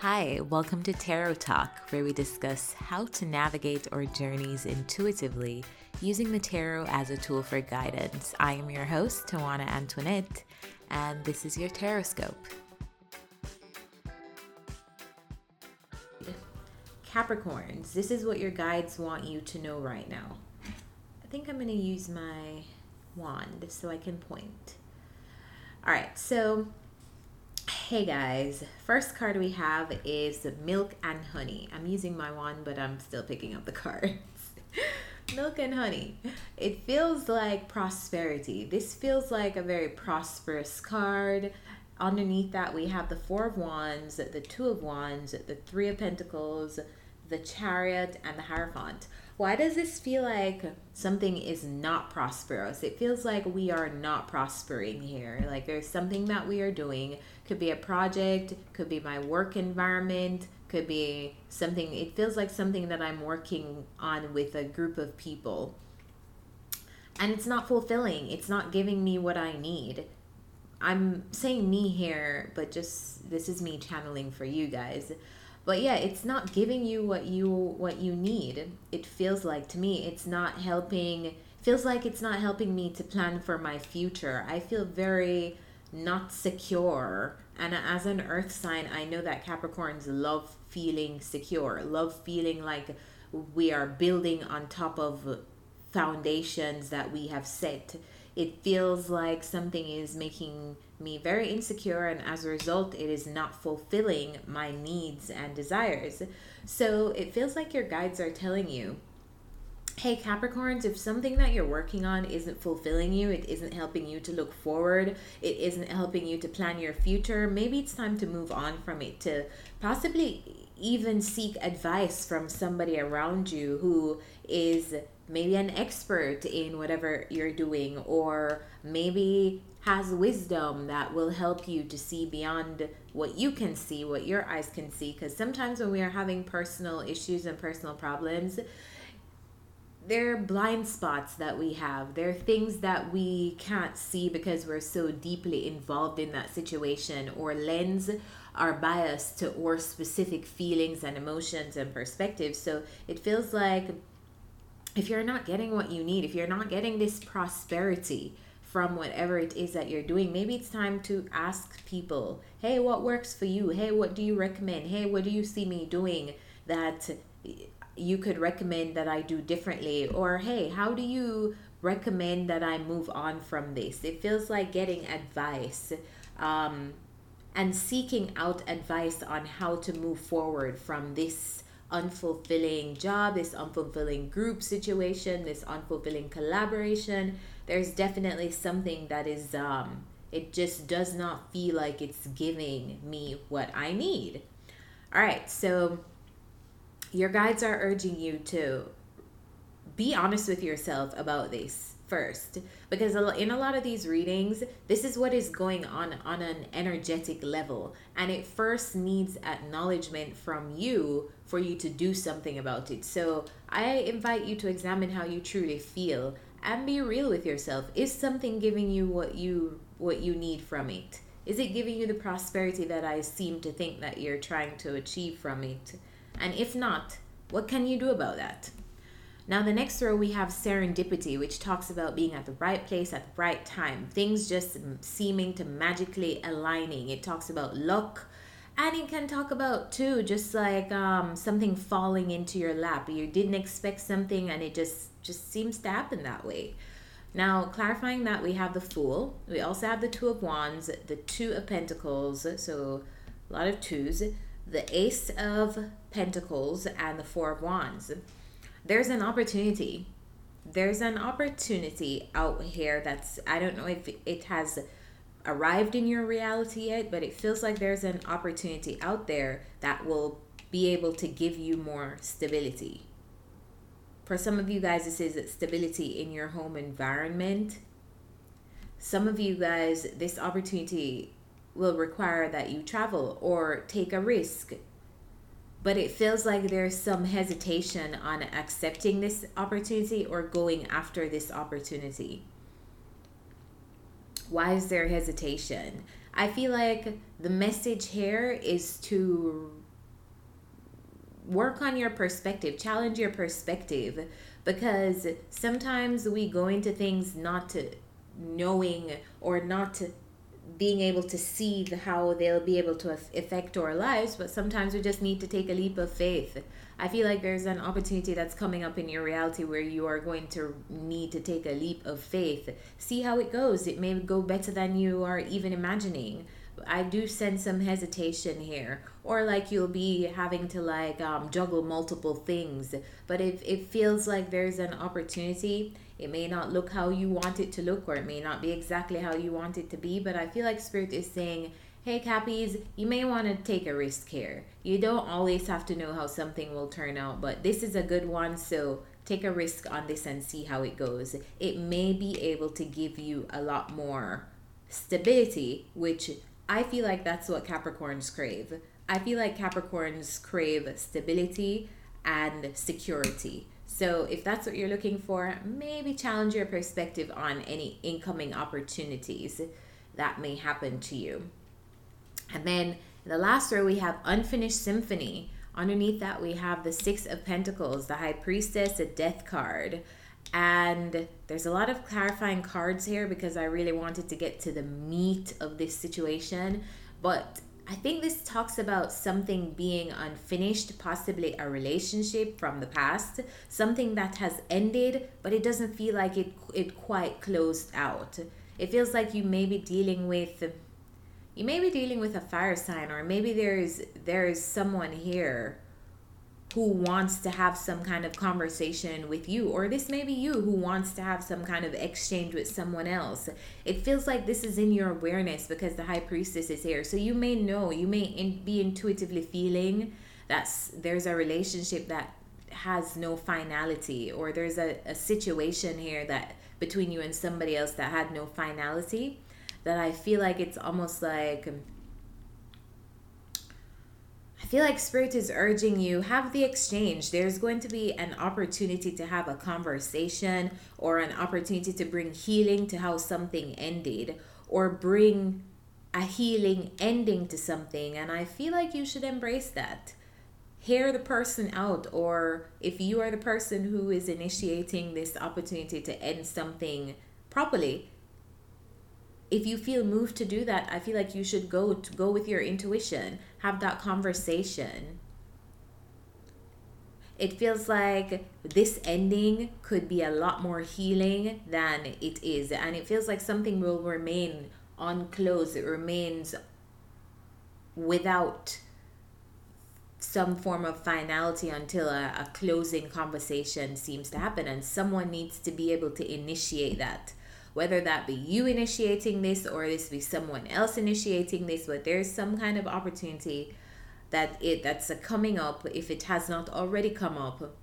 Hi, welcome to Tarot Talk, where we discuss how to navigate our journeys intuitively using the tarot as a tool for guidance. I am your host, Tawana Antoinette, and this is your Taroscope. Capricorns, this is what your guides want you to know right now. I think I'm going to use my wand so I can point. All right, so Hey guys, first card we have is Milk and Honey. I'm using my wand, but I'm still picking up the cards. Milk and Honey. It feels like prosperity. This feels like a very prosperous card. Underneath that, we have the Four of Wands, the Two of Wands, the Three of Pentacles, the Chariot, and the Hierophant why does this feel like something is not prosperous? It feels like we are not prospering here. Like there's something that we are doing. Could be a project, could be my work environment, could be something. It feels like something that I'm working on with a group of people. And it's not fulfilling. It's not giving me what I need. I'm saying me here, but just this is me channeling for you guys but yeah it's not giving you what you what you need. It feels like to me it's not helping feels like it's not helping me to plan for my future. I feel very not secure. And as an earth sign i know that capricorns love feeling secure love feeling like we are building on top of foundations that we have set it feels like something is making me very insecure, and as a result, it is not fulfilling my needs and desires. So it feels like your guides are telling you hey capricorns if something that you're working on isn't fulfilling you it isn't helping you to look forward it isn't helping you to plan your future maybe it's time to move on from it to possibly even seek advice from somebody around you who is maybe an expert in whatever you're doing or maybe has wisdom that will help you to see beyond what you can see, what your eyes can see. Because sometimes when we are having personal issues and personal problems, there are blind spots that we have. There are things that we can't see because we're so deeply involved in that situation or lens our bias to or specific feelings and emotions and perspectives. So it feels like if you're not getting what you need, if you're not getting this prosperity, from whatever it is that you're doing. Maybe it's time to ask people, hey, what works for you? Hey, what do you recommend? Hey, what do you see me doing that you could recommend that I do differently? Or hey, how do you recommend that I move on from this? It feels like getting advice. Um, and seeking out advice on how to move forward from this unfulfilling job, this unfulfilling group situation, this unfulfilling collaboration, there's definitely something that is um it just does not feel like it's giving me what I need. All right, so your guides are urging you to be honest with yourself about this first. Because in a lot of these readings this is what is going on on an energetic level. And it first needs acknowledgement from you for you to do something about it. So i invite you to examine how you truly feel and be real with yourself. Is something giving you what you what you need from it? Is it giving you the prosperity that i seem to think that you're trying to achieve from it? And if not what can you do about that now the next row we have serendipity which talks about being at the right place at the right time. Things just seeming to magically aligning. It talks about luck and it can talk about too just like um, something falling into your lap. You didn't expect something and it just just seems to happen that way. Now clarifying that we have the fool. We also have the two of wands the two of pentacles so a lot of twos the ace of pentacles and the four of wands there's an opportunity there's an opportunity out here that's i don't know if it has arrived in your reality yet, but it feels like there's an opportunity out there that will be able to give you more stability. For some of you guys, this is stability in your home environment. Some of you guys, this opportunity will require that you travel or take a risk. But it feels like there's some hesitation on accepting this opportunity or going after this opportunity. Why is there hesitation? I feel like the message here is to work on your perspective, challenge your perspective because sometimes we go into things not knowing or not being able to see the, how they'll be able to affect our lives, but sometimes we just need to take a leap of faith. I feel like there's an opportunity that's coming up in your reality where you are going to need to take a leap of faith. See how it goes. It may go better than you are even imagining. I do sense some hesitation here, or like you'll be having to like um, juggle multiple things. But if it feels like there's an opportunity, it may not look how you want it to look, or it may not be exactly how you want it to be. But I feel like Spirit is saying, hey, Cappies, you may want to take a risk here. You don't always have to know how something will turn out, but this is a good one. So take a risk on this and see how it goes. It may be able to give you a lot more stability, which I feel like that's what Capricorns crave. I feel like Capricorns crave stability and security. So if that's what you're looking for, maybe challenge your perspective on any incoming opportunities that may happen to you. And then the last row, we have Unfinished Symphony. Underneath that, we have the Six of Pentacles, the High Priestess, a Death card. And there's a lot of clarifying cards here because I really wanted to get to the meat of this situation. But I think this talks about something being unfinished, possibly a relationship from the past, something that has ended, but it doesn't feel like it it quite closed out. It feels like you may be dealing with you may be dealing with a fire sign or maybe there's there's someone here who wants to have some kind of conversation with you, or this may be you who wants to have some kind of exchange with someone else. It feels like this is in your awareness because the high priestess is here. So you may know, you may in, be intuitively feeling that there's a relationship that has no finality, or there's a, a situation here that between you and somebody else that had no finality. That I feel like it's almost like um, I feel like Spirit is urging you have the exchange. There's going to be an opportunity to have a conversation or an opportunity to bring healing to how something ended or bring a healing ending to something. And I feel like you should embrace that. Hear the person out, or if you are the person who is initiating this opportunity to end something properly, if you feel moved to do that, I feel like you should go to go with your intuition, have that conversation. It feels like this ending could be a lot more healing than it is, and it feels like something will remain unclosed. It remains without some form of finality until a, a closing conversation seems to happen, and someone needs to be able to initiate that whether that be you initiating this or this be someone else initiating this but there's some kind of opportunity that it that's coming up. If it has not already come up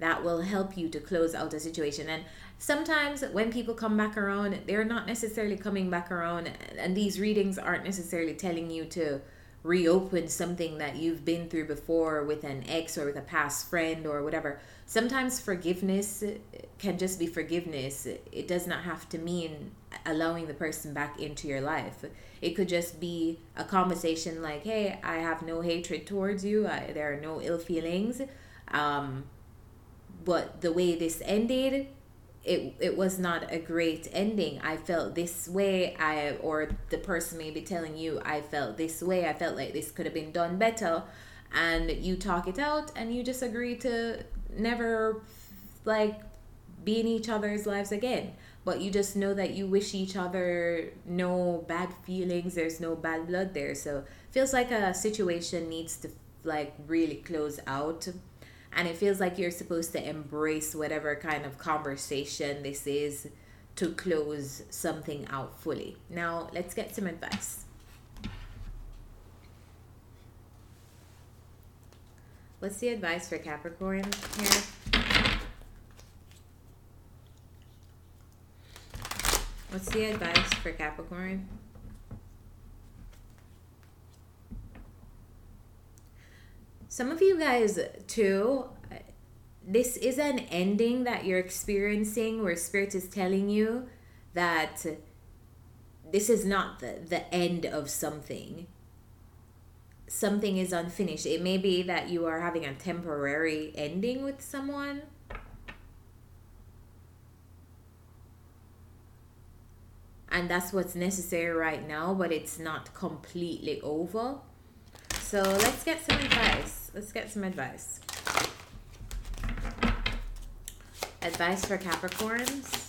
that will help you to close out a situation. And sometimes when people come back around they're not necessarily coming back around and these readings aren't necessarily telling you to reopen something that you've been through before with an ex or with a past friend or whatever. Sometimes forgiveness can just be forgiveness. It does not have to mean allowing the person back into your life. It could just be a conversation like, hey, I have no hatred towards you, I, there are no ill feelings. Um, but the way this ended, it, it was not a great ending. I felt this way, I or the person may be telling you, I felt this way, I felt like this could have been done better. And you talk it out and you just agree to never like be in each other's lives again. But you just know that you wish each other no bad feelings there's no bad blood there. So feels like a situation needs to like really close out. And it feels like you're supposed to embrace whatever kind of conversation this is to close something out fully. Now let's get some advice. What's the advice for Capricorn here? What's the advice for Capricorn? Some of you guys, too, this is an ending that you're experiencing where Spirit is telling you that this is not the, the end of something something is unfinished. It may be that you are having a temporary ending with someone. And that's what's necessary right now, but it's not completely over. So let's get some advice. Let's get some advice. Advice for Capricorns.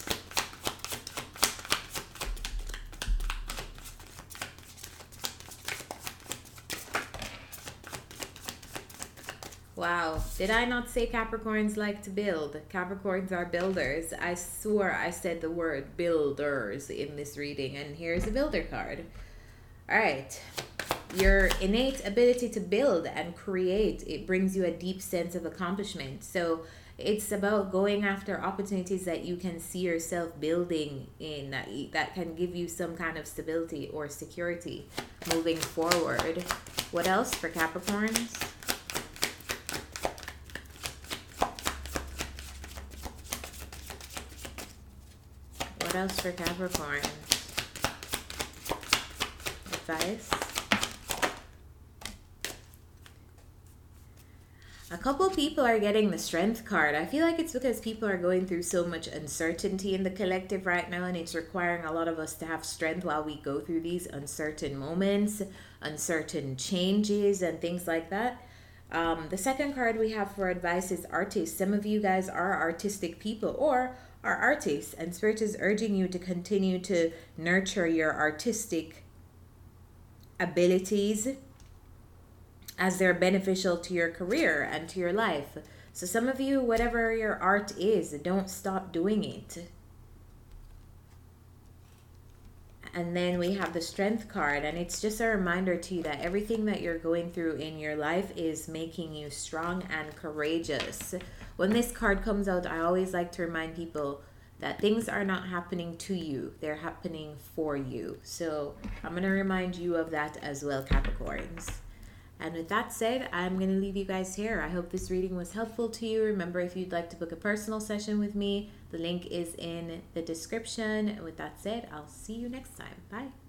Wow, did I not say Capricorns like to build? Capricorns are builders. I swore I said the word builders in this reading, and here's a builder card. All right, your innate ability to build and create it brings you a deep sense of accomplishment. So it's about going after opportunities that you can see yourself building in that that can give you some kind of stability or security moving forward. What else for Capricorns? Else for Capricorn? Advice? A couple people are getting the strength card. I feel like it's because people are going through so much uncertainty in the collective right now, and it's requiring a lot of us to have strength while we go through these uncertain moments, uncertain changes, and things like that. Um, the second card we have for advice is artists. Some of you guys are artistic people, or are artists, and Spirit is urging you to continue to nurture your artistic abilities as they're beneficial to your career and to your life. So, some of you, whatever your art is, don't stop doing it. And then we have the strength card, and it's just a reminder to you that everything that you're going through in your life is making you strong and courageous when this card comes out, I always like to remind people that things are not happening to you, they're happening for you. So I'm going to remind you of that as well, Capricorns. And with that said, I'm going to leave you guys here. I hope this reading was helpful to you. Remember, if you'd like to book a personal session with me, the link is in the description. And with that said, I'll see you next time. Bye.